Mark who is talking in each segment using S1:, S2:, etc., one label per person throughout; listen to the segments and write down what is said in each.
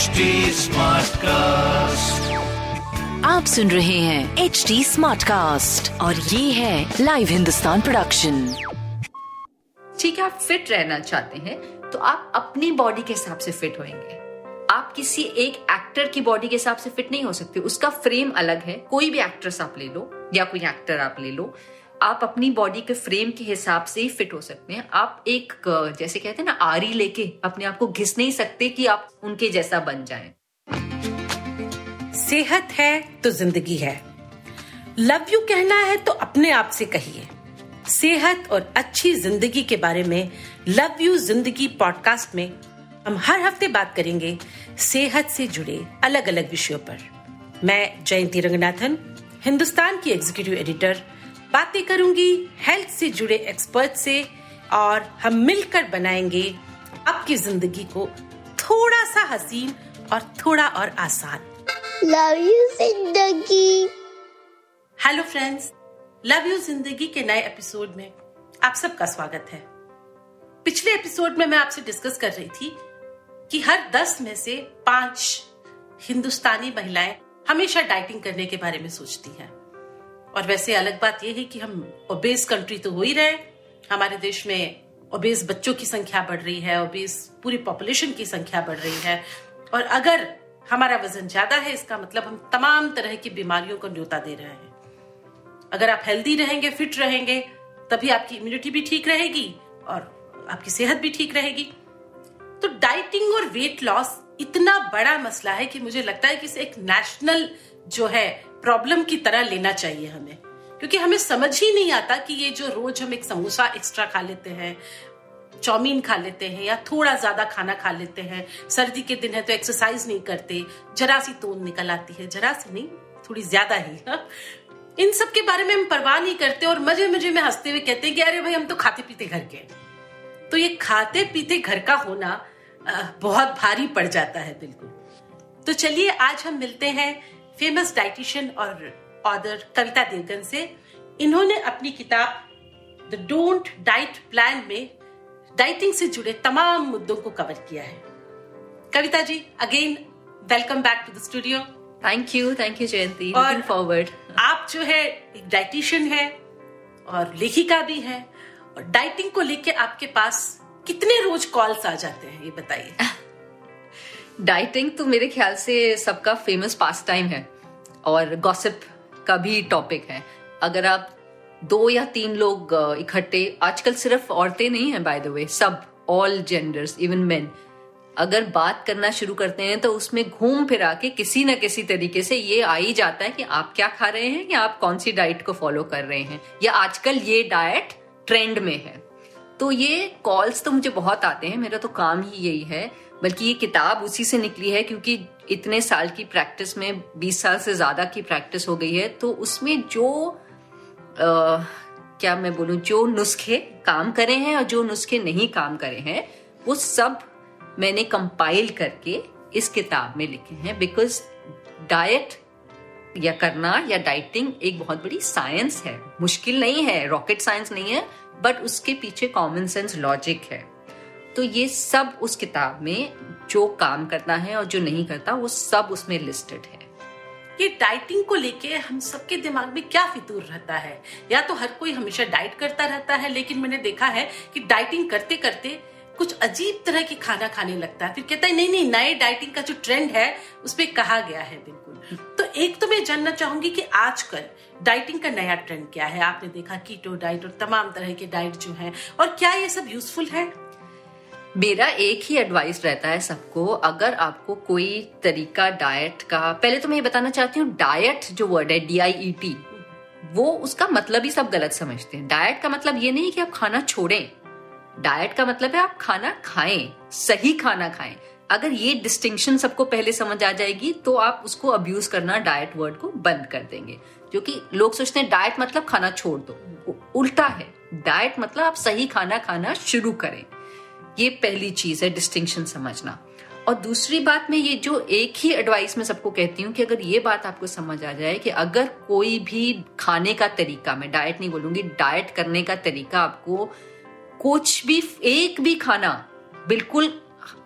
S1: HD cast
S2: आप सुन रहे हैं एच डी स्मार्ट कास्ट और ये है लाइव हिंदुस्तान प्रोडक्शन
S3: ठीक है आप फिट रहना चाहते हैं तो आप अपनी बॉडी के हिसाब से फिट होंगे आप किसी एक एक्टर की बॉडी के हिसाब से फिट नहीं हो सकते। उसका फ्रेम अलग है। कोई भी एक्ट्रेस आप ले लो या कोई एक्टर आप ले लो। आप अपनी बॉडी के फ्रेम के हिसाब से ही फिट हो सकते हैं। आप एक, जैसे कहते हैं ना, आरी लेके अपने आप को घिस नहीं सकते कि आप उनके जैसा बन जाएँ।
S4: सेहत है तो ज़िंदगी है। लव यू कहना है तो अपने आप से कहिए। सेहत और अच्छी ज़िंदगी के बारे में लव यू ज़िंदगी पॉडकास्ट में हम हर हफ़्ते बात करेंगे सेहत से जुड़े अलग अलग विषयों पर। मैं जयंती रंगनाथन, हिंदुस्तान की एग्जीक्यूटिव एडिटर बातें करूँगी हेल्थ से जुड़े एक्सपर्ट से और हम मिलकर बनाएँगे आपकी ज़िंदगी को थोड़ा सा हसीन और थोड़ा और आसान।
S5: लव यू ज़िंदगी।
S4: हेलो फ्रेंड्स लव यू ज़िंदगी के नए एपिसोड में आप सबका स्वागत है। पिछले एपिसोड में मैं आपसे डिस्कस कर रही थी कि हर दस में से पाँच हिंदुस्तानी महिलाएँ हमेशा डाइटिंग करने के बारे में सोचती हैं। और वैसे अलग बात यह है कि हम ओबेस कंट्री तो हो ही रहे हमारे देश में ओबेस बच्चों की संख्या बढ़ रही है ओबेस पूरी पॉपुलेशन की संख्या बढ़ रही है। और अगर हमारा वज़न ज़्यादा है, इसका मतलब हम तमाम तरह की बीमारियों को न्योता दे रहे हैं। अगर आप हेल्दी रहेंगे फिट रहेंगे, तभी आपकी इम्यूनिटी भी ठीक रहेगी और आपकी सेहत भी ठीक रहेगी। तो डाइटिंग और वेट लॉस इतना बड़ा मसला है कि मुझे लगता है कि इसे एक नेशनल जो है प्रॉब्लम की तरह लेना चाहिए हमें। क्योंकि हमें समझ ही नहीं आता कि ये जो रोज हम एक समोसा एक्स्ट्रा खा लेते हैं, चाउमीन खा लेते हैं या थोड़ा ज़्यादा खाना खा लेते हैं, सर्दी के दिन है तो एक्सरसाइज नहीं करते, जरा सी तोन निकल आती है, जरा सी नहीं, थोड़ी ज़्यादा ही हाँ? इन सब के बारे में हम परवाह नहीं करते और मज़े मज़े में हँसते हुए कहते हैं कि अरे भाई हम तो खाते पीते घर के तो ये खाते पीते घर का होना बहुत भारी पड़ जाता है, बिल्कुल। तो चलिए आज हम मिलते हैं फ़ेमस डाइटिशियन और ऑदर कविता देवगन से इन्होंने अपनी किताब द डोंट डाइट प्लान में डाइटिंग से जुड़े तमाम मुद्दों को कवर किया है। Kavita ji again welcome back to the studio
S3: thank you thank you Jayanti
S4: और-
S3: फॉरवर्ड
S4: आप जो है एक डाइटिशियन है और लेखिका भी है और डाइटिंग को लेके आपके पास कितने रोज कॉल्स आ जाते हैं ये बताइए।
S3: डाइटिंग तो मेरे ख्याल से सबका फ़ेमस पास टाइम है और गॉसिप का भी टॉपिक है। अगर आप दो या तीन लोग इकट्ठे, आजकल सिर्फ़ औरतें नहीं हैं बाय द वे सब ऑल जेंडर्स इवन मेन अगर बात करना शुरू करते हैं तो उसमें घूम फिरा के किसी न किसी तरीके से ये आ ही जाता है कि आप क्या खा रहे हैं या आप कौन सी डाइट को फॉलो कर रहे हैं या आजकल ये डाइट ट्रेंड में है। तो ये कॉल्स तो मुझे बहुत आते हैं, मेरा तो काम ही यही है बल्कि ये किताब उसी से निकली है क्योंकि इतने साल की प्रैक्टिस में 20 साल से ज़्यादा की प्रैक्टिस हो गई है तो उसमें जो अ, क्या मैं बोलूँ जो नुस्खे काम करे हैं और जो नुस्खे नहीं काम करे हैं वो सब मैंने कंपाइल करके इस किताब में लिखे हैं बिकॉज़ डाइट या करना या डाइटिंग एक बहुत बड़ी साइंस है। मुश्किल नहीं है रॉकेट साइंस नहीं है बट उसके पीछे कॉमन सेंस लॉजिक है। तो ये सब उस किताब में जो काम करता है और जो नहीं करता, वो सब उसमें लिस्टेड है।
S4: ये डाइटिंग को लेके हम सबके दिमाग में क्या फितूर रहता है? या तो हर कोई हमेशा डाइट करता रहता है, लेकिन मैंने देखा है कि डाइटिंग करते करते कुछ अजीब तरह की खाना खाने लगता है। फिर कहता है, नहीं नहीं, नए डाइटिंग का जो ट्रेंड है, उस पर कहा गया है बिल्कुल। तो एक तो मैं जानना चाहूँगी कि आजकल डाइटिंग का नया ट्रेंड क्या है? आपने देखा कीटो डाइट और तमाम तरह के डाइट जो है, और क्या ये सब यूजफुल है?
S3: मेरा एक ही एडवाइस रहता है सबको, अगर आपको कोई तरीका डाइट का, पहले तो मैं ये बताना चाहती हूँ डाइट जो वर्ड है डी आई ई टी वो उसका मतलब ही सब गलत समझते हैं। डाइट का मतलब ये नहीं कि आप खाना छोड़ें। डाइट का मतलब है आप खाना खाएँ, सही खाना खाएँ। अगर ये डिस्टिंक्शन सबको पहले समझ आ जाएगी तो आप उसको अब्यूज करना डाइट वर्ड को बंद कर देंगे। क्योंकि लोग सोचते हैं डाइट मतलब खाना छोड़ दो। उल्टा है। डाइट मतलब आप सही खाना खाना शुरू करें। ये पहली चीज़ है डिस्टिंक्शन समझना। और दूसरी बात मैं ये जो एक ही एडवाइस में सबको कहती हूँ कि अगर ये बात आपको समझ आ जाए कि अगर कोई भी खाने का तरीका, मैं डाइट नहीं बोलूँगी डाइट करने का तरीका आपको कुछ भी, एक भी खाना बिल्कुल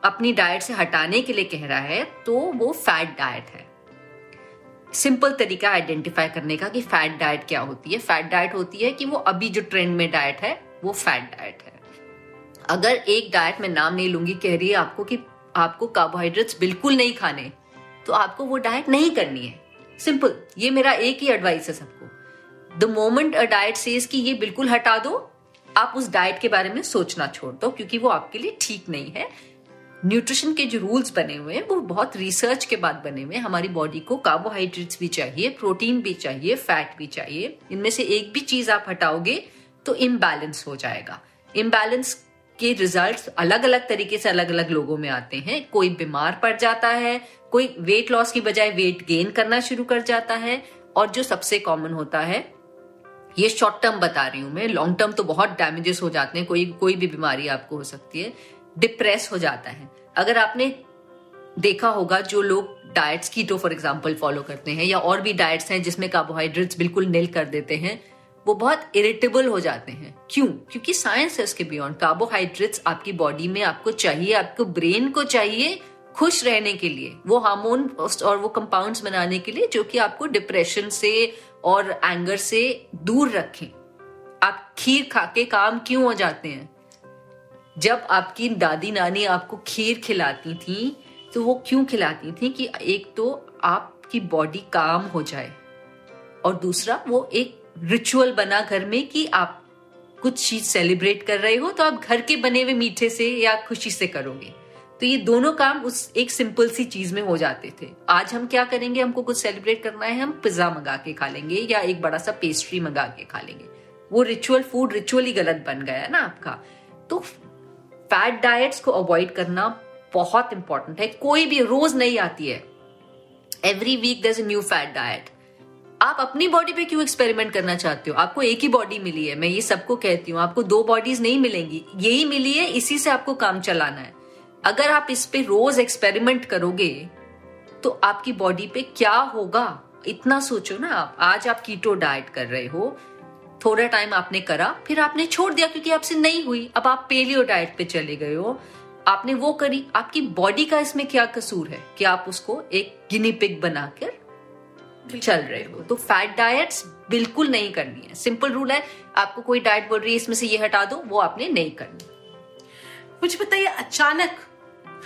S3: अपनी डाइट से हटाने के लिए कह रहा है तो वो फैट डाइट है। सिंपल तरीका आइडेंटिफाई करने का कि फैट डाइट क्या होती है? फैट डाइट होती है कि वो अभी जो ट्रेंड में डाइट है, वो फैट डाइट है। अगर एक डाइट में नाम नहीं लूँगी, कह रही है आपको कि आपको कार्बोहाइड्रेट्स बिल्कुल नहीं खाने तो आपको वो डाइट नहीं करनी है। सिंपल ये मेरा एक ही एडवाइस है सबको। The moment a diet says कि ये बिल्कुल हटा दो, आप उस डाइट के बारे में सोचना छोड़ दो, क्योंकि वो आपके लिए ठीक नहीं है। न्यूट्रिशन के जो रूल्स बने हुए हैं, वो बहुत रिसर्च के बाद बने हुए हैं। हमारी बॉडी को कार्बोहाइड्रेट्स भी चाहिए प्रोटीन भी चाहिए फैट भी चाहिए। इनमें से एक भी चीज़ आप हटाओगे तो इम्बैलेंस हो जाएगा। इम्बैलेंस के रिजल्ट्स अलग अलग तरीके से अलग अलग लोगों में आते हैं। कोई बीमार पड़ जाता है, कोई वेट लॉस की बजाय वेट गेन करना शुरू कर जाता है और जो सबसे कॉमन होता है, ये शॉर्ट टर्म बता रही हूँ मैं। लॉन्ग टर्म तो बहुत डैमेजेस हो जाते हैं, कोई कोई भी बीमारी आपको हो सकती है डिप्रेस हो जाता है। अगर आपने देखा होगा जो लोग diets keto for example follow करते हैं या और भी डाइट्स हैं जिसमें कार्बोहाइड्रेट्स बिल्कुल निल कर देते हैं वो बहुत इरिटेबल हो जाते हैं। क्यों? क्योंकि साइंस है उसके बियॉन्ड कार्बोहाइड्रेट्स आपकी बॉडी में आपको चाहिए, आपको ब्रेन को चाहिए खुश रहने के लिए। वो हार्मोन और वो कंपाउंड्स बनाने के लिए जो कि आपको डिप्रेशन से और एंगर से दूर रखें। आप खीर खा के काम क्यों हो जाते हैं? जब आपकी दादी नानी आपको खीर खिलाती थी तो वो क्यों खिलाती थी कि एक तो आपकी बॉडी काम हो जाए और दूसरा वो एक रिचुअल बना घर में कि आप कुछ चीज़ सेलिब्रेट कर रहे हो तो आप घर के बने हुए मीठे से या खुशी से करोगे। तो ये दोनों काम उस एक सिंपल सी चीज़ में हो जाते थे। आज हम क्या करेंगे? हमको कुछ सेलिब्रेट करना है, हम पिज्जा मंगा के खा लेंगे या एक बड़ा सा पेस्ट्री मंगा के खा लेंगे। वो रिचुअल फ़ूड रिचुअल ही गलत बन गया है ना आपका। तो फैट डाइट्स को अवॉइड करना बहुत इंपॉर्टेंट है। कोई भी रोज नहीं आती है। Every week there new fat diet आप अपनी बॉडी पे क्यों एक्सपेरिमेंट करना चाहते हो? आपको एक ही बॉडी मिली है, मैं ये सबको कहती हूँ, आपको दो बॉडीज नहीं मिलेंगी, यही मिली है, इसी से आपको काम चलाना है। अगर आप इस पे रोज एक्सपेरिमेंट करोगे तो आपकी बॉडी पे क्या होगा? इतना सोचो ना आप, आज आप कीटो डाइट कर रहे हो, थोड़ा टाइम आपने करा, फिर आपने छोड़ दिया क्योंकि आपसे नहीं हुई। अब आप पेलियो डाइट पे चले गए हो, आपने वो करी, आपकी बॉडी का इसमें क्या कसूर है कि आप उसको एक गिनी पिग बनाकर चल रहे हो। तो फैट डाइट्स बिल्कुल नहीं करनी है। सिंपल रूल है आपको कोई डाइट बोल रही है इसमें से ये हटा दो वो आपने नहीं करनी।
S4: मुझे बताइए अचानक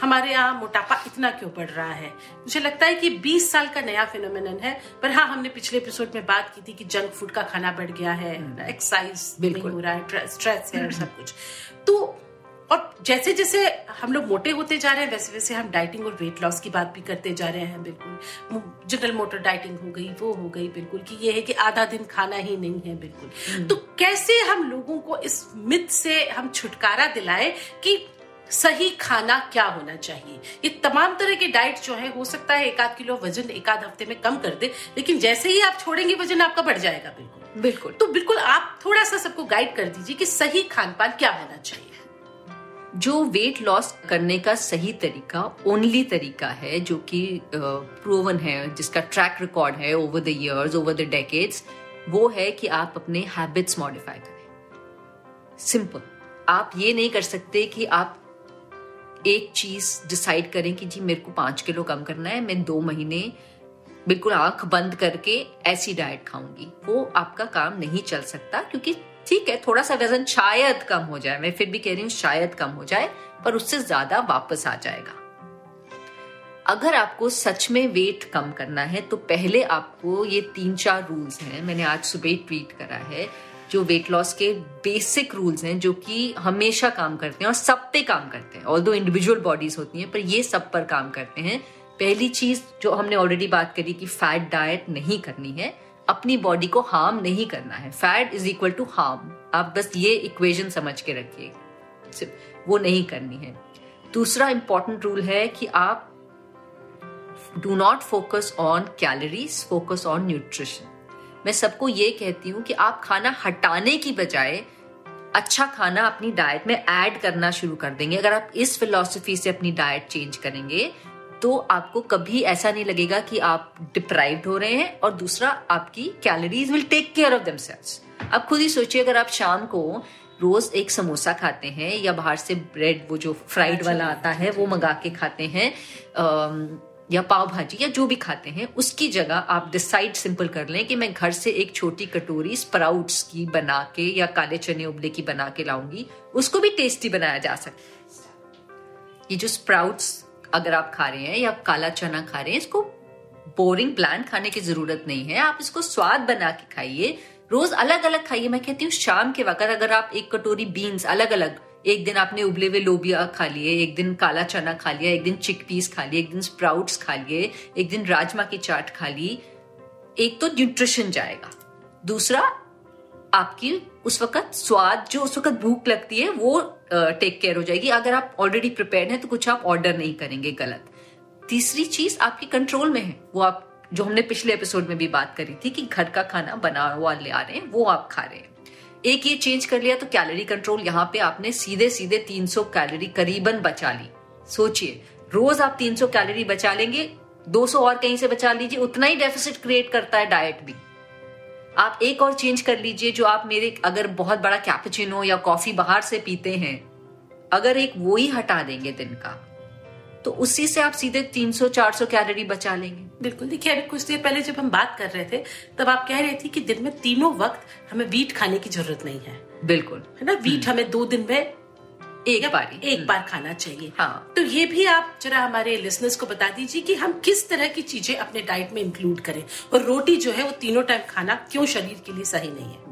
S4: हमारे यहाँ मोटापा इतना क्यों बढ़ रहा है? मुझे लगता है कि 20 साल का नया फिनोमिनन है पर हाँ हमने पिछले एपिसोड में बात की थी कि जंक फ़ूड का खाना बढ़ गया है एक्सरसाइज बिल्कुल। हो रहा है स्ट्रेस है और सब कुछ। तो और जैसे जैसे हम लोग मोटे होते जा रहे हैं वैसे वैसे हम डाइटिंग और वेट लॉस की बात भी करते जा रहे हैं बिल्कुल। जनरल मोटर डाइटिंग हो गई वो हो गई बिल्कुल कि ये है कि आधा दिन खाना ही नहीं है बिल्कुल। तो कैसे हम लोगों को इस मिथ से हम छुटकारा दिलाए कि सही खाना क्या होना चाहिए? ये तमाम तरह के डाइट जो है हो सकता है एक आध किलो वज़न एक आध हफ़्ते में कम कर दे लेकिन जैसे ही आप छोड़ेंगे वज़न आपका बढ़ जाएगा बिल्कुल।
S3: बिल्कुल।
S4: तो बिल्कुल आप थोड़ा सा सबको गाइड कर दीजिए कि सही खान पान क्या होना चाहिए।
S3: जो वेट लॉस करने का सही तरीका ओनली तरीका है, जो कि प्रूवन है, जिसका ट्रैक रिकॉर्ड है over the years over the decades वो है कि आप अपने हैबिट्स मॉडिफाई करें। सिंपल आप ये नहीं कर सकते कि आप एक चीज़ डिसाइड करें कि जी, मेरे को पाँच किलो कम करना है, मैं दो महीने बिल्कुल आँख बंद करके ऐसी डाइट खाऊँगी। वो आपका काम नहीं चल सकता, क्योंकि ठीक है थोड़ा सा वज़न शायद कम हो जाए, मैं फिर भी कह रही हूँ शायद कम हो जाए, पर उससे ज़्यादा वापस आ जाएगा। अगर आपको सच में वेट कम करना है तो पहले आपको ये तीन चार रूल्स हैं, मैंने आज सुबह ट्वीट करा है, जो वेट लॉस के बेसिक रूल्स हैं, जो कि हमेशा काम करते हैं और सब पे काम करते हैं। ऑल दो इंडिविजुअल बॉडीज होती हैं, पर ये सब पर काम करते हैं। पहली चीज़ जो हमने ऑलरेडी बात करी कि फैट डाइट नहीं करनी है अपनी बॉडी को हार्म नहीं करना है। Fat is equal to harm आप बस ये इक्वेशन समझ के रखिए। वो नहीं करनी है। दूसरा इंपॉर्टेंट रूल है कि आप do not focus on calories focus on nutrition मैं सबको ये कहती हूँ कि आप खाना हटाने की बजाय अच्छा खाना अपनी डाइट में ऐड करना शुरू कर देंगे। अगर आप इस फिलोसफी से अपनी डाइट चेंज करेंगे तो आपको कभी ऐसा नहीं लगेगा कि आप डिप्राइव्ड हो रहे हैं और दूसरा आपकी calories will take care of themselves अब खुद ही सोचिए अगर आप शाम को रोज एक समोसा खाते हैं या बाहर से ब्रेड वो जो फ्राइड वाला आता है वो मंगा के खाते हैं या पाव भाजी या जो भी खाते हैं उसकी जगह आप डिसाइड सिंपल कर लें कि मैं घर से एक छोटी कटोरी स्प्राउट्स की बना के या काले चने उबले की बना के लाऊँगी उसको भी टेस्टी बनाया जा सकता ये जो स्प्राउट्स अगर आप खा रहे हैं या काला चना खा रहे हैं, इसको बोरिंग प्लान खाने की ज़रूरत नहीं है। आप इसको स्वाद बना के खाइए। रोज अलग अलग खाइए। मैं कहती हूँ, शाम के वक्त अगर आप एक कटोरी बीन्स अलग अलग एक दिन आपने उबले हुए लोबिया खा लिए, एक दिन काला चना खा लिया, एक दिन चिक पीस खा लिए, एक दिन स्प्राउट्स खा लिए, एक दिन राजमा की चाट खा ली, एक तो न्यूट्रिशन जाएगा। दूसरा आपकी उस वक्त स्वाद, जो उस वक्त भूख लगती है, वो टेक केयर हो जाएगी। अगर आप ऑलरेडी प्रिपेयर हैं तो कुछ आप ऑर्डर नहीं करेंगे गलत। तीसरी चीज़ आपकी कंट्रोल में है। वो आप, जो हमने पिछले एपिसोड में भी बात करी थी कि घर का खाना बना हुआ ले आ रहे हैं, वो आप खा रहे हैं। एक ये चेंज कर लिया तो कैलोरी कंट्रोल यहाँ पे आपने सीधे सीधे 300 कैलोरी करीबन बचा ली। सोचिए, रोज आप 300 कैलोरी बचा लेंगे 200 और कहीं से बचा लीजिए, उतना ही डेफिसिट क्रिएट करता है डाइट भी। आप एक और चेंज कर लीजिए जो आप मेरे अगर बहुत बड़ा कैपचिनो या कॉफ़ी बाहर से पीते हैं अगर एक वो ही हटा देंगे दिन का तो उसी से आप सीधे 300-400 कैलोरी बचा लेंगे।
S4: बिल्कुल देखिए अभी कुछ देर पहले जब हम बात कर रहे थे तब आप कह रहे थे कि दिन में तीनों वक्त हमें वीट खाने की ज़रूरत नहीं है।
S3: बिल्कुल।
S4: है ना? वीट हमें दो दिन में
S3: एक बारी।
S4: एक बार खाना चाहिए।
S3: हाँ।
S4: तो ये भी आप जरा हमारे लिसनर्स को बता दीजिए कि हम किस तरह की चीज़ें अपने डाइट में इंक्लूड करें। और रोटी जो है वो तीनों टाइम खाना क्यों शरीर के लिए सही नहीं है?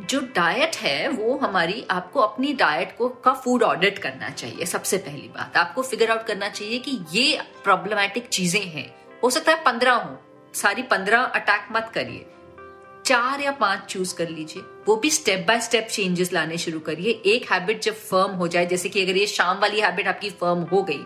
S3: जो डाइट है वो हमारी आपको अपनी डाइट को का फ़ूड ऑडिट करना चाहिए सबसे पहली बात। आपको फिगर आउट करना चाहिए कि ये प्रॉब्लमेटिक चीज़ें हैं। हो सकता है पंद्रह हो सारी पंद्रह अटैक मत करिए। चार या पाँच चूज़ कर लीजिए। वो भी स्टेप बाय स्टेप चेंजेस लाने शुरू करिए। एक हैबिट जब फर्म हो जाए, जैसे कि अगर ये शाम वाली हैबिट आपकी फर्म हो गई,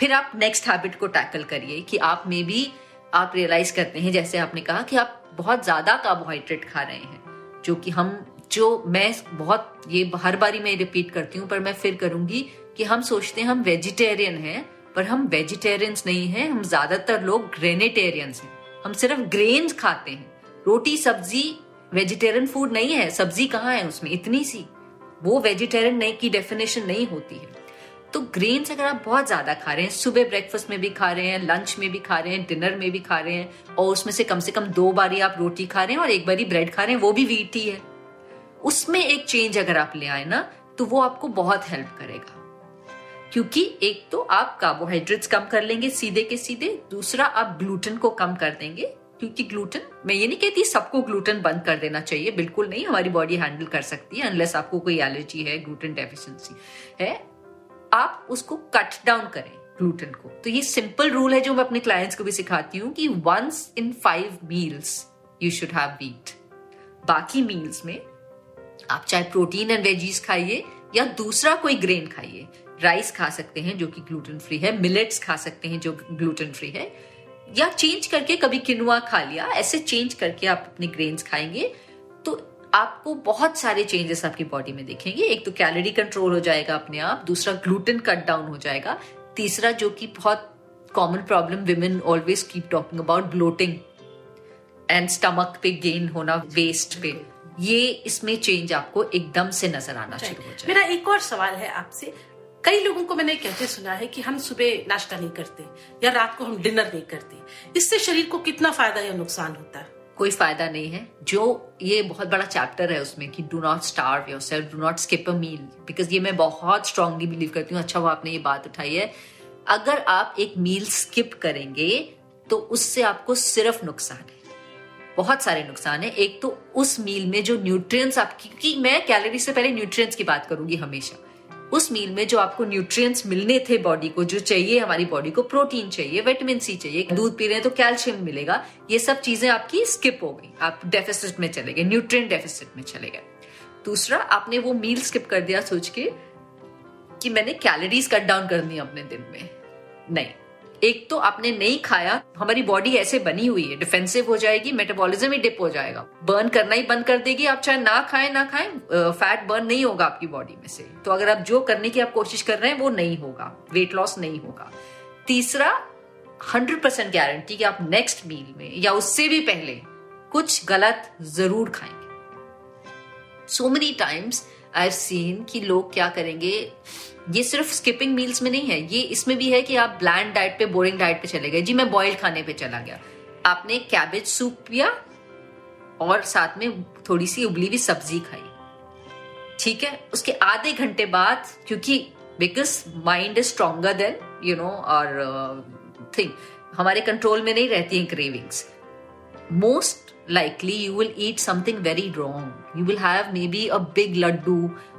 S3: फिर आप नेक्स्ट हैबिट को टैकल करिए कि आप में भी आप रियलाइज़ करते हैं, जैसे आपने कहा कि आप बहुत ज़्यादा कार्बोहाइड्रेट खा रहे हैं, जो कि हम, जो मैं बहुत, ये हर बारी मैं रिपीट करती हूँ, पर मैं फिर करूँगी कि हम सोचते हैं हम वेजिटेरियन हैं, पर हम वेजिटेरियंस नहीं हैं, हम ज़्यादातर लोग ग्रेनेटेरियंस हैं। हम सिर्फ़ ग्रेन्स खाते हैं। रोटी, सब्ज़ी वेजिटेरियन फ़ूड नहीं है। सब्ज़ी कहाँ है उसमें? इतनी सी। वो वेजिटेरियन नहीं की डेफिनेशन नहीं होती है। तो ग्रेन्स अगर आप बहुत ज़्यादा खा रहे हैं, सुबह ब्रेकफास्ट में भी खा रहे हैं लंच में भी खा रहे हैं डिनर में भी खा रहे हैं, और उसमें से कम से कम दो बारी आप रोटी खा रहे हैं और एक बारी ब्रेड खा रहे हैं, वो भी वीट ही। है उसमें एक चेंज अगर आप ले आए ना तो वो आपको बहुत हेल्प करेगा। क्योंकि एक तो आप कार्बोहाइड्रेट्स कम कर लेंगे सीधे के सीधे, दूसरा आप ग्लूटेन को कम कर देंगे क्योंकि ग्लूटेन मैं ये नहीं कहती सबको ग्लूटेन बंद कर देना चाहिए, बिल्कुल नहीं, हमारी बॉडी हैंडल कर सकती है अनलेस आपको कोई एलर्जी है ग्लूटेन डेफिशिएंसी है, आप उसको कट डाउन करें ग्लूटेन को। तो ये सिंपल रूल है जो मैं अपने क्लाइंट्स को भी सिखाती हूँ कि once in five meals you should have wheat बाकी मील्स में आप चाहे प्रोटीन एंड वेजीज खाइए या दूसरा कोई ग्रेन खाइए राइस खा सकते हैं जो कि ग्लूटेन फ्री है मिलेट्स खा सकते हैं जो ग्लूटेन फ्री है या चेंज करके कभी किनुआ खा लिया ऐसे चेंज करके आप अपने ग्रेन्स खाएँगे तो आपको बहुत सारे चेंजेस आपकी बॉडी में देखेंगे। एक तो कैलोरी कंट्रोल हो जाएगा अपने आप दूसरा ग्लूटेन कट डाउन हो जाएगा तीसरा जो कि बहुत common problem women always keep talking about bloating and stomach पे गेन होना वेस्ट पे ये इसमें चेंज आपको एकदम से नज़र आना शुरू हो जाएगा।
S4: मेरा एक और सवाल है आपसे। कई लोगों को मैंने कहते सुना है कि हम सुबह नाश्ता नहीं करते, या रात को हम डिनर नहीं करते। इससे शरीर को कितना फ़ायदा या नुकसान होता है?
S3: कोई फ़ायदा नहीं है। जो ये बहुत बड़ा चैप्टर है उसमें कि do not starve your self do not skip a meal because ये मैं बहुत स्ट्रांगली बिलीव करती हूँ। अच्छा वो आपने ये बात उठाई है। अगर आप एक मील स्किप करेंगे तो उससे आपको सिर्फ़ नुकसान है। बहुत सारे नुकसान है। एक तो उस मील में जो न्यूट्रिएंट्स आपकी, क्योंकि मैं कैलोरी से पहले न्यूट्रिएंट्स की बात करूँगी हमेशा। उस मील में जो आपको न्यूट्रिएंट्स मिलने थे बॉडी को, जो चाहिए, हमारी बॉडी को प्रोटीन चाहिए विटामिन सी चाहिए, दूध पी रहे हैं तो कैल्शियम मिलेगा, ये सब चीज़ें आपकी स्किप हो गई। आप डेफिसिट में चले गए न्यूट्रिएंट डेफिसिट में चले गए। दूसरा, आपने वो मील स्किप कर दिया सोच के कि मैंने कैलोरीज कट डाउन करनी अपने दिन में। नहीं। एक तो आपने नहीं खाया, हमारी बॉडी ऐसे बनी हुई है डिफेंसिव हो जाएगी मेटाबॉलिज्म ही डिप हो जाएगा। बर्न करना ही बंद कर देगी, आप चाहे ना खाएँ ना खाएँ फैट बर्न नहीं होगा आपकी बॉडी में से। तो अगर आप जो करने की आप कोशिश कर रहे हैं, वो नहीं होगा वेट लॉस नहीं होगा। तीसरा हंड्रेड परसेंट गारंटी कि आप नेक्स्ट मील में या उससे भी पहले कुछ गलत ज़रूर खाएँगे। So many times I seen कि लोग क्या करेंगे ये सिर्फ़ स्किपिंग मील्स में नहीं है, ये इसमें भी है कि आप ब्लैंड डाइट पे बोरिंग डाइट पे चले गए। जी, मैं बॉइल्ड खाने पे चला गया। आपने कैबेज सूप पिया और साथ में थोड़ी सी उबली हुई सब्ज़ी खाई। ठीक है? उसके आधे घंटे बाद, क्योंकि because mind is stronger than you know और थिंग हमारे कंट्रोल में नहीं रहती हैं cravings most likely you will eat something very wrong. You will have maybe a big laddu,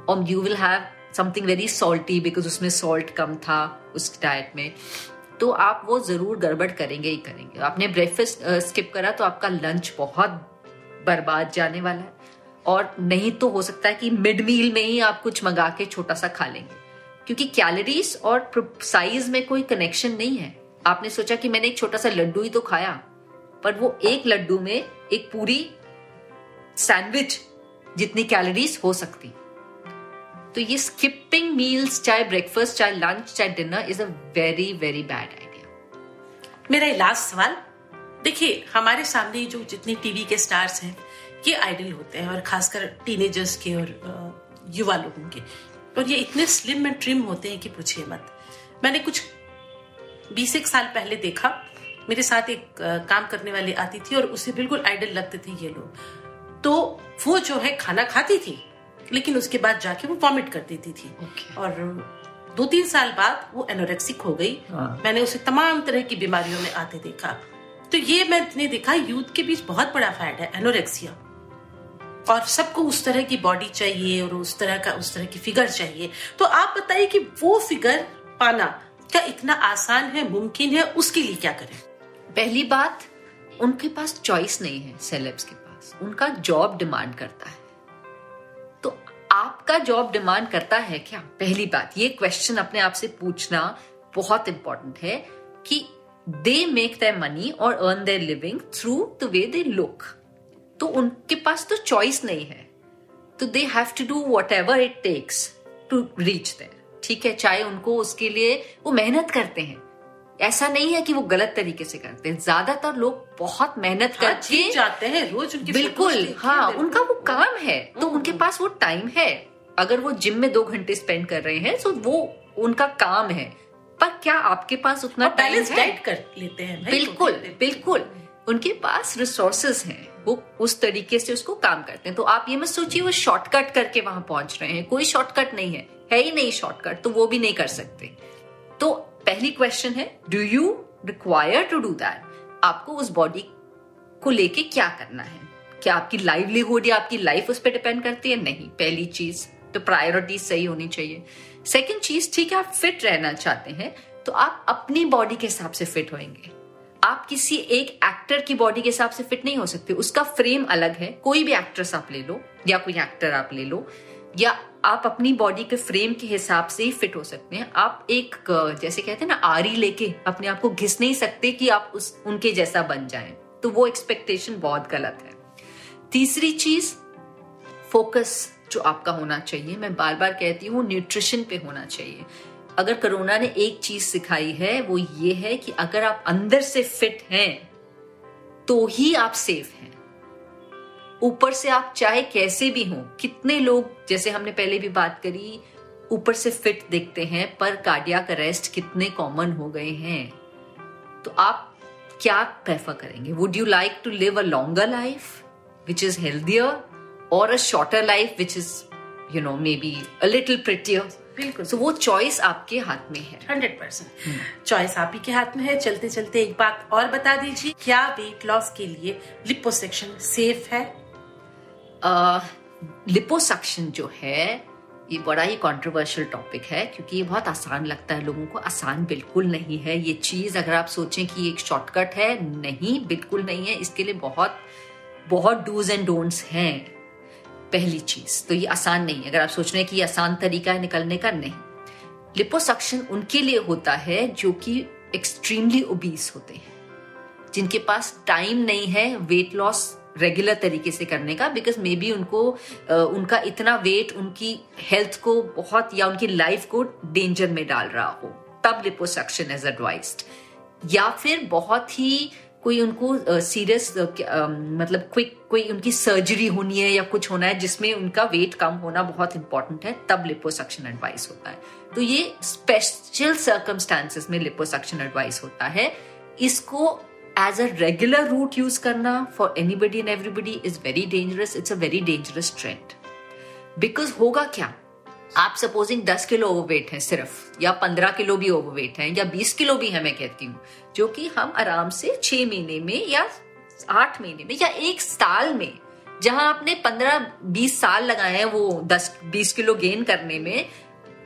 S3: or you will have something very salty because उसमें salt कम था उस डाइट में तो आप वो ज़रूर गड़बड़ करेंगे ही करेंगे। आपने ब्रेकफास्ट स्किप करा तो आपका लंच बहुत बर्बाद जाने वाला है। और नहीं तो हो सकता है कि मिड मील में ही आप कुछ मंगा के छोटा सा खा लेंगे। क्योंकि कैलोरीज और साइज़ में कोई कनेक्शन नहीं है। आपने सोचा कि मैंने एक छोटा सा लड्डू ही तो खाया, पर वो एक लड्डू में एक पूरी सैंडविच जितनी कैलोरीज हो सकती। तो ये स्किपिंग मील्स चाहे ब्रेकफास्ट चाहे लंच चाहे dinner is a very very bad idea
S4: मेरा लास्ट सवाल, देखिए, हमारे सामने जो जितने टीवी के स्टार्स हैं, ये आइडल होते हैं, और खासकर टीनेजर्स के और युवा लोगों के। और ये इतने स्लिम एंड ट्रिम होते हैं कि पूछिए मत। मैंने कुछ बीस एक साल पहले देखा, मेरे साथ एक काम करने वाली आती थी और उसे बिल्कुल आइडल लगते थे ये लोग। तो वो जो है खाना खाती थी लेकिन उसके बाद जाके वो वॉमिट कर देती थी।
S3: Okay.
S4: और दो तीन साल बाद वो एनोरेक्सिक हो गई।
S3: हाँ।
S4: मैंने उसे तमाम तरह की बीमारियों में आते देखा। तो ये मैंने देखा यूथ के बीच बहुत बड़ा फैट है एनोरेक्सिया और सबको उस तरह की बॉडी चाहिए और उस तरह का उस तरह की फिगर चाहिए। तो आप बताइए कि वो फिगर पाना क्या इतना आसान है मुमकिन है? उसके लिए क्या करें?
S3: पहली बात उनके पास चॉइस नहीं है सेलेब्स के पास। उनका जॉब डिमांड करता है। आपका जॉब डिमांड करता है क्या? पहली बात ये क्वेश्चन अपने आप से पूछना बहुत इंपॉर्टेंट है कि दे मेक देयर मनी और earn their living through the way they look तो उनके पास तो चॉइस नहीं है। तो they have to do whatever it takes to reach there ठीक है? चाहे उनको उसके लिए वो मेहनत करते हैं। ऐसा नहीं है कि वो गलत तरीके से करते हैं। ज़्यादातर लोग बहुत मेहनत
S4: हाँ,
S3: करके
S4: जाते हैं रोज उनकी
S3: बिल्कुल
S4: हैं,
S3: हाँ उनका वो काम है। तो उनके पास वो टाइम है। अगर वो जिम में दो घंटे स्पेंड कर रहे हैं तो वो उनका काम है। पर क्या आपके पास उतना टाइम है?
S4: डाइट कर लेते हैं
S3: बिल्कुल बिल्कुल। उनके पास रिसोर्सेस हैं। वो उस तरीके से उसको काम करते हैं। तो आप ये मत सोचिए वो शॉर्टकट करके वहाँ पहुँच रहे हैं। कोई शॉर्टकट नहीं है। है ही नहीं शॉर्टकट तो वो भी नहीं कर सकते। तो पहली क्वेश्चन है do you require to do that आपको उस बॉडी को लेके क्या करना है? क्या आपकी लाइवलीहुड या आपकी लाइफ उस पर डिपेंड करती है? नहीं। पहली चीज़ तो प्रायोरिटी सही होनी चाहिए। सेकेंड चीज़, ठीक है, आप फिट रहना चाहते हैं तो आप अपनी बॉडी के हिसाब से फिट होंगे आप किसी एक एक्टर की बॉडी के हिसाब से फिट नहीं हो सकते। उसका फ्रेम अलग है। कोई भी एक्ट्रेस आप ले लो, या कोई एक्टर आप ले लो, या आप अपनी बॉडी के फ्रेम के हिसाब से ही फिट हो सकते हैं। आप एक, जैसे कहते हैं ना, आरी लेके अपने आप को घिस नहीं सकते कि आप उस, उनके जैसा बन जाएँ। तो वो एक्सपेक्टेशन बहुत गलत है। तीसरी चीज़ फोकस जो आपका होना चाहिए। मैं बार बार कहती हूँ न्यूट्रिशन पे होना चाहिए। अगर कोरोना ने एक चीज़ सिखाई है, वो ये है कि अगर आप अंदर से फिट हैं तो ही आप सेफ़ हैं। ऊपर से आप चाहे कैसे भी हों, कितने लोग, जैसे हमने पहले भी बात करी, ऊपर से फिट दिखते हैं, पर कार्डियक अरेस्ट कितने कॉमन हो गए हैं। तो आप क्या प्रेफर करेंगे? Would you like to live a longer life which is healthier or a shorter life which is you know maybe a little prettier
S4: बिल्कुल।
S3: सो वो चॉइस आपके हाथ में है।
S4: Hundred percent. चॉइस आप ही के हाथ में है। चलते चलते एक बात और बता दीजिए क्या वेट लॉस के लिए लिपोसेक्शन सेफ़ है?
S3: लिपोसक्शन uh, जो है ये बड़ा ही कंट्रोवर्शियल टॉपिक है क्योंकि ये बहुत आसान लगता है लोगों को। आसान बिल्कुल नहीं है। ये चीज़ अगर आप सोचें कि एक शॉर्टकट है नहीं बिल्कुल नहीं है। इसके लिए बहुत बहुत डूज एंड डोंट्स हैं। पहली चीज़। तो ये आसान नहीं है। अगर आप सोच रहे हैं कि ये आसान तरीका है निकलने का, नहीं। लिपोसक्शन उनके लिए होता है जो कि एक्सट्रीमली ओबीस होते हैं। जिनके पास टाइम नहीं है वेट लॉस रेगुलर तरीके से करने का बिकॉज़ मे बी उनको उनका इतना वेट उनकी हेल्थ को बहुत या उनकी लाइफ को डेंजर में डाल रहा हो, तब लिपोसक्शन एज एडवाइज्ड या फिर बहुत ही कोई उनको सीरियस uh, uh, मतलब क्विक कोई उनकी सर्जरी होनी है या कुछ होना है जिसमें उनका वेट कम होना बहुत इंपॉर्टेंट है तब लिपोसक्शन एडवाइस होता है। तो ये स्पेशल सर्कमस्टांसिस में लिपोसक्शन एडवाइस होता है। इसको as a regular route use करना for anybody and everybody is very dangerous it's a very dangerous trend because होगा क्या? आप सपोजिंग 10 किलो ओवरवेट है सिर्फ़ या 15 किलो भी ओवरवेट है या 20 किलो भी है मैं कहती हूँ। जो कि हम आराम से छह महीने में या आठ महीने में या एक साल में, जहाँ आपने 15-20 साल लगाए हैं वो 10-20 किलो गेन करने में,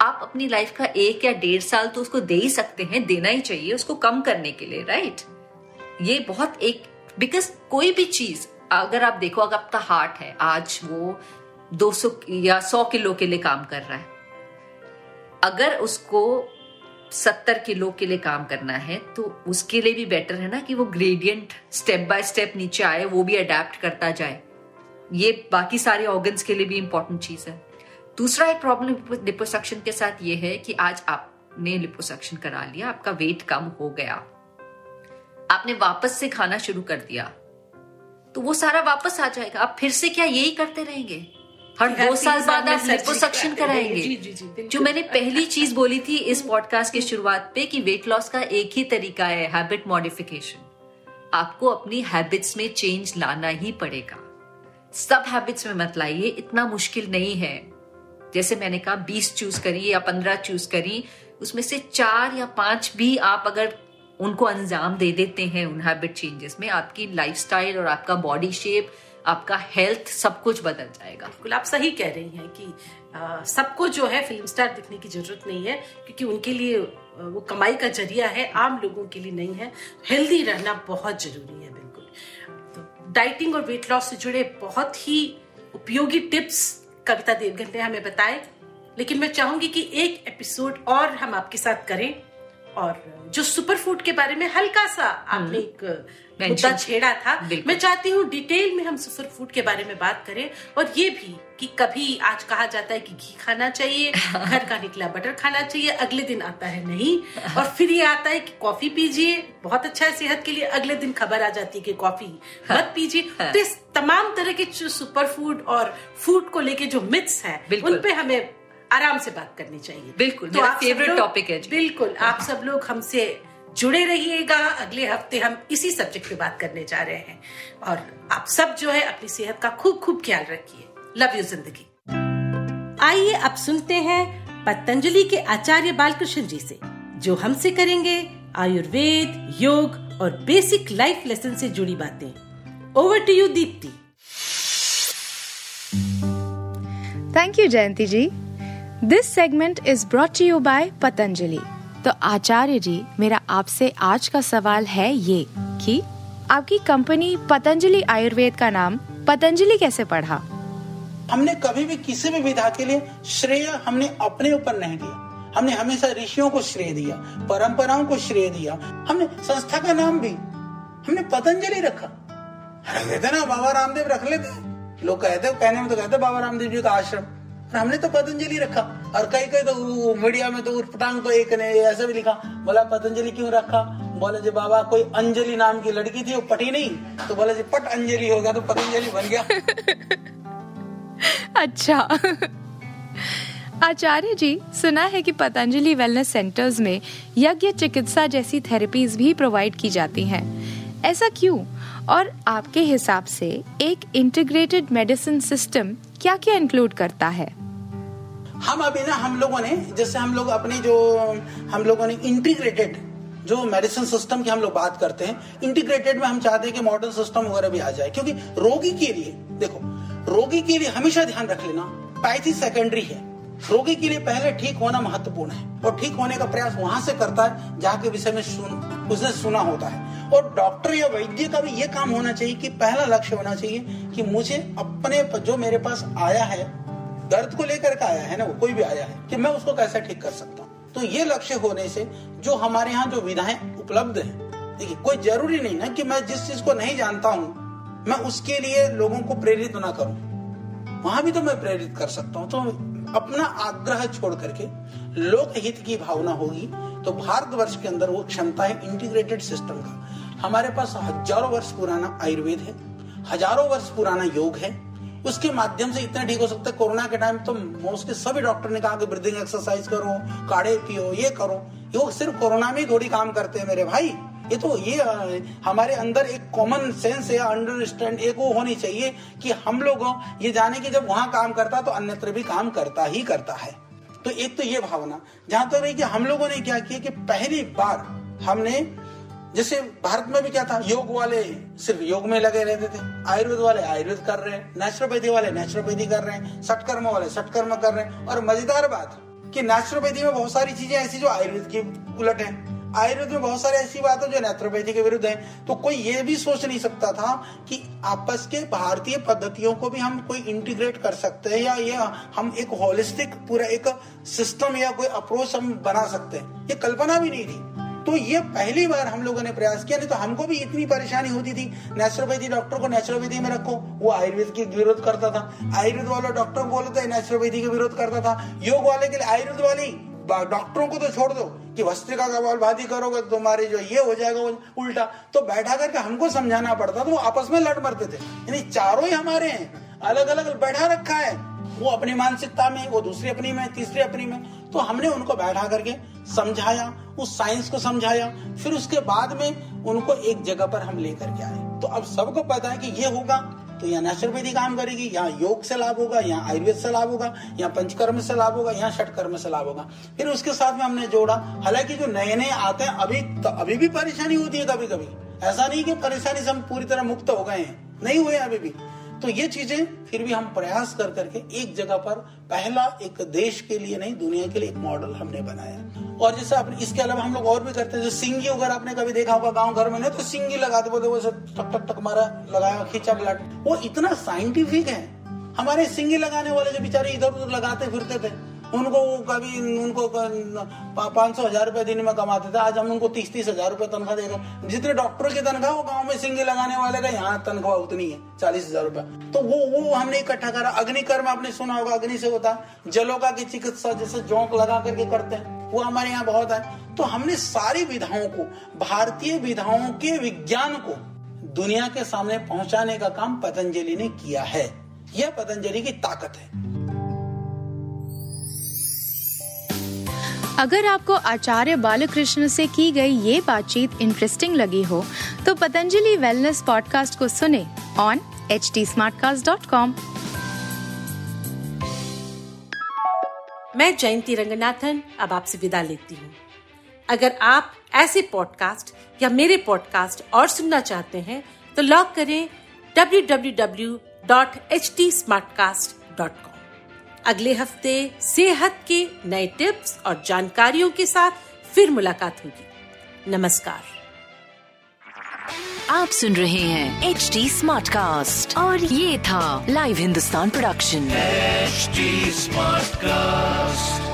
S3: आप अपनी लाइफ का एक या डेढ़ साल तो उसको दे ही सकते हैं, देना ही चाहिए उसको कम करने के लिए राइट ये बहुत एक बिकॉज़ कोई भी चीज़, अगर आप देखो, अगर आपका हार्ट है, आज वो 200 या 100 किलो के लिए काम कर रहा है, अगर उसको 70 किलो के लिए काम करना है तो उसके लिए भी बेटर है ना कि वो ग्रेडियंट स्टेप बाय स्टेप नीचे आए, वो भी अडेप्ट करता जाए। ये बाकी सारे ऑर्गन्स के लिए भी इंपॉर्टेंट चीज़ है। दूसरा एक प्रॉब्लम लिपोसक्शन के साथ ये है कि आज आपने लिपोसक्शन करा लिया, आपका वेट कम हो गया। आपने वापस से खाना शुरू कर दिया तो वो सारा वापस आ जाएगा। आप फिर से क्या यही करते रहेंगे? हर दो साल बाद आप लिपोसक्शन कराएँगे। जो मैंने पहली चीज़ बोली थी इस पॉडकास्ट की शुरुआत पे कि वेट लॉस का एक ही तरीका है हैबिट मॉडिफिकेशन आपको अपनी हैबिट्स में चेंज लाना ही पड़ेगा। सब हैबिट्स में मत लाइए इतना मुश्किल नहीं है। जैसे मैंने कहा बीस चूज़ करी या पंद्रह चूज़ करी उसमें से चार या पाँच भी आप अगर उनको अंजाम दे देते हैं उन हैबिट चेंजेस में आपकी लाइफस्टाइल और आपका बॉडी शेप आपका हेल्थ सब कुछ बदल जाएगा।
S4: बिल्कुल, आप सही कह रही हैं कि सबको जो है फ़िल्म स्टार दिखने की ज़रूरत नहीं है, क्योंकि उनके लिए वो कमाई का ज़रिया है, आम लोगों के लिए नहीं है। हेल्दी रहना बहुत ज़रूरी है, बिल्कुल। तो डाइटिंग और वेट लॉस से जुड़े बहुत ही उपयोगी टिप्स कविता देवगन ने हमें बताए। लेकिन मैं चाहूँगी कि एक एपिसोड और हम आपके साथ करें। और जो सुपर फ़ूड के बारे में हल्का सा आपने हम्म। एक मुद्दा छेड़ा था। मैं चाहती हूँ डिटेल में हम सुपर फ़ूड के बारे में बात करें और ये भी कि कभी आज कहा जाता है कि घी खाना चाहिए घर का निकला बटर खाना चाहिए अगले दिन आता है नहीं। और फिर ये आता है कि कॉफ़ी पीजिए बहुत अच्छा है सेहत के लिए अगले दिन खबर आ जाती है कि कॉफ़ी मत पीजिए। हाँ। तो इस तमाम तरह के सुपर फ़ूड और फ़ूड को लेके जो मिथ्स है उन पे हमें आराम से बात करनी चाहिए।
S3: बिल्कुल तो आप फेवरेट टॉपिक है
S4: बिल्कुल आप सब लोग हमसे जुड़े रहिएगा। अगले हफ़्ते हम इसी सब्जेक्ट पे बात करने जा रहे हैं। और आप सब जो है अपनी सेहत का खूब खूब ख्याल रखिए। लव यू ज़िंदगी। आइए अब सुनते हैं पतंजलि के आचार्य बालकृष्ण जी से जो हमसे करेंगे आयुर्वेद योग और बेसिक लाइफ लेसन से जुड़ी बातें। Over to you Deepti
S1: thank you Jayanti ji this segment is brought you by Patanjali तो आचार्य जी, मेरा आपसे आज का सवाल है ये कि आपकी कंपनी पतंजलि आयुर्वेद का नाम पतंजलि कैसे पढ़ा?
S6: हमने कभी भी किसी भी विधा के लिए श्रेय हमने अपने ऊपर नहीं दिया। हमने हमेशा ऋषियों को श्रेय दिया, परंपराओं को श्रेय दिया। हमने संस्था का नाम भी, हमने पतंजलि रखा। रख देते ना, बाबा रामदेव रख लेते। लोग कहते, कहने में तो कहते, बाबा रामदेव जी का आश्रम। हमने तो पतंजलि रखा। और कई कई तो मीडिया में तो उठपटांग तो एक ने ऐसा भी लिखा, बोला, पतंजलि क्यों रखा? बोले, जी बाबा, कोई अंजलि नाम की लड़की थी, वो पटी नहीं। तो बोले, जी, पट अंजलि होगा तो पतंजलि बन गया।
S1: अच्छा। आचार्य जी, सुना है कि पतंजलि वेलनेस सेंटर्स में यज्ञ चिकित्सा जैसी थेरेपीज भी प्रोवाइड की जाती हैं। ऐसा क्यों? और आपके हिसाब से एक इंटीग्रेटेड मेडिसिन सिस्टम क्या क्या इंक्लूड करता है?
S6: हम अभी ना हम लोगों ने, जैसे हम लोग अपनी जो, हम लोगों ने इंटीग्रेटेड जो मेडिसिन सिस्टम की हम लोग बात करते हैं इंटीग्रेटेड में हम चाहते हैं कि मॉडर्न सिस्टम वगैरह भी आ जाए, क्योंकि रोगी के लिए, देखो, रोगी के लिए हमेशा ध्यान रख लेना पैथी सेकेंडरी है। रोगी के लिए पहले ठीक होना महत्वपूर्ण है, और ठीक होने का प्रयास वहाँ से करता है जहाँ के विषय में सुन उसने सुना होता है। और डॉक्टर या वैद्य का भी ये काम होना चाहिए कि पहला लक्ष्य होना चाहिए कि मुझे अपने जो मेरे पास आया है दर्द को लेकर के आया है ना, वो कोई भी आया है, कि मैं उसको कैसे ठीक कर सकता हूँ? तो ये लक्ष्य होने से जो हमारे यहाँ जो विधाएँ उपलब्ध है, देखिए, कोई ज़रूरी नहीं ना कि मैं जिस चीज़ को नहीं जानता हूँ, मैं उसके लिए लोगों को प्रेरित ना करूँ। वहाँ भी तो मैं प्रेरित कर सकता हूँ। तो अपना आग्रह छोड़ करके लोक हित की भावना होगी तो भारतवर्ष के अंदर वो क्षमता है इंटीग्रेटेड सिस्टम का। हमारे पास हज़ारों वर्ष पुराना आयुर्वेद है, हज़ारों वर्ष पुराना योग है उसके माध्यम से इतना ठीक हो सकता है? कोरोना के टाइम तो मोस्टली सभी डॉक्टर ने कहा कि ब्रीदिंग एक्सरसाइज करो, काढ़े पियो, ये करो। योग सिर्फ़ कोरोना में थोड़ी काम करते हैं मेरे भाई। ये तो ये हमारे अंदर एक कॉमन सेंस या अंडरस्टैंड एक वो होनी चाहिए कि हम लोग, ये जाने कि जब वहाँ काम करता तो अन्यत्र भी काम करता ही करता है। तो एक तो ये भावना। जहाँ तक तो रही कि हम लोगों ने क्या किया कि पहली बार हमने जैसे भारत में भी क्या था? योग वाले सिर्फ़ योग में लगे रहते थे। आयुर्वेद वाले आयुर्वेद कर रहे हैं नेचुरोपैथी वाले नेचुरोपैथी कर रहे हैं सटकर्म वाले सटकर्म कर रहे हैं। और मज़ेदार बात, कि नेचुरोपैथी में बहुत सारी चीज़ें ऐसी जो आयुर्वेद की उलट है। आयुर्वेद में बहुत सारी ऐसी बात है जो नेचुरोपैथी के विरुद्ध है। तो कोई ये भी सोच नहीं सकता था कि आपस के भारतीय पद्धतियों को भी हम कोई इंटीग्रेट कर सकते हैं या ये हम एक होलिस्टिक पूरा एक सिस्टम या कोई अप्रोच हम बना सकते हैं। ये कल्पना भी नहीं थी। तो ये पहली बार हम लोगों ने प्रयास किया, नहीं तो हमको भी इतनी परेशानी होती थी। नेचुरोपैथी डॉक्टर को नेचुरोपैथी में रखो, वो आयुर्वेद के विरोध करता था। आयुर्वेद वाला डॉक्टर बोलते नेचुरोपैथी के विरोध करता था। योग वाले के लिए आयुर्वेद वाली डॉक्टरों को तो छोड़ दो, कि भस्त्रिका का बाल भाती करोगे तो तुम्हारे जो ये हो जाएगा वो उल्टा। तो बैठा करके हमको समझाना पड़ता तो वो आपस में लड़ मरते थे। यानी चारों ही हमारे हैं। अलग अलग बैठा रखा है। वो अपनी मानसिकता में, वो दूसरी अपनी में, तीसरी अपनी में। तो हमने उनको बैठा करके समझाया, उस साइंस को समझाया, फिर उसके बाद में उनको एक जगह पर हम लेकर के आए। तो अब सबको पता है कि ये होगा तो यहाँ नेचुरोपैथी काम करेगी, यहाँ योग से लाभ होगा, यहाँ आयुर्वेद से लाभ होगा, यहाँ पंचकर्म से लाभ होगा, यहाँ षटकर्म से लाभ होगा। फिर उसके साथ में हमने जोड़ा, हालाँकि जो नए नए आते हैं, अभी तो अभी भी परेशानी होती है कभी कभी ऐसा नहीं कि परेशानी से हम पूरी तरह मुक्त हो गए हैं। नहीं हुए अभी भी। तो ये चीज़ें फिर भी हम प्रयास कर करके एक जगह पर पहला एक देश के लिए नहीं, दुनिया के लिए एक मॉडल हमने बनाया। और जैसे आप, इसके अलावा हम लोग और भी करते हैं, जो सिंगी अगर आपने कभी देखा होगा गाँव घर में नहीं तो सिंगी लगाते बोलते वो टक टक टक मारा, लगाया, खींचा ब्लड वो इतना साइंटिफिक है। हमारे सिंगी लगाने वाले जो बेचारे इधर उधर लगाते फिरते थे उनको कभी उनको पाँच सौ हज़ार रुपए दिन में कमाते थे। आज हम उनको तीस तीस हज़ार रुपए तनख्वाह देगा जितने डॉक्टरों की तनख्वाह, वो गाँव में सिंगे लगाने वाले का यहाँ तनख्वाह उतनी है, चालीस हज़ार रुपए तो वो वो हमने इकट्ठा करा। अग्निकर्म आपने सुना होगा, अग्नि से होता है। जलोका की चिकित्सा जैसे जोंक लगा करके करते हैं। वो हमारे यहाँ बहुत है। तो हमने सारी विधाओं को, भारतीय विधाओं के विज्ञान को, दुनिया के सामने पहुँचाने का काम पतंजलि ने किया है। यह पतंजलि की ताकत है।
S1: अगर आपको आचार्य बालकृष्ण से की गई ये बातचीत इंटरेस्टिंग लगी हो तो पतंजलि वेलनेस पॉडकास्ट को सुने ऑन एच टी
S4: मैं जयंती रंगनाथन, अब आपसे विदा लेती हूँ। अगर आप ऐसे पॉडकास्ट या मेरे पॉडकास्ट और सुनना चाहते हैं तो लॉग करें www.htsmartcast.com अगले हफ़्ते सेहत के नए टिप्स और जानकारियों के साथ फिर मुलाकात होगी। नमस्कार।
S2: आप सुन रहे हैं एच डी स्मार्ट कास्ट और ये था live Hindustan production
S7: smart cast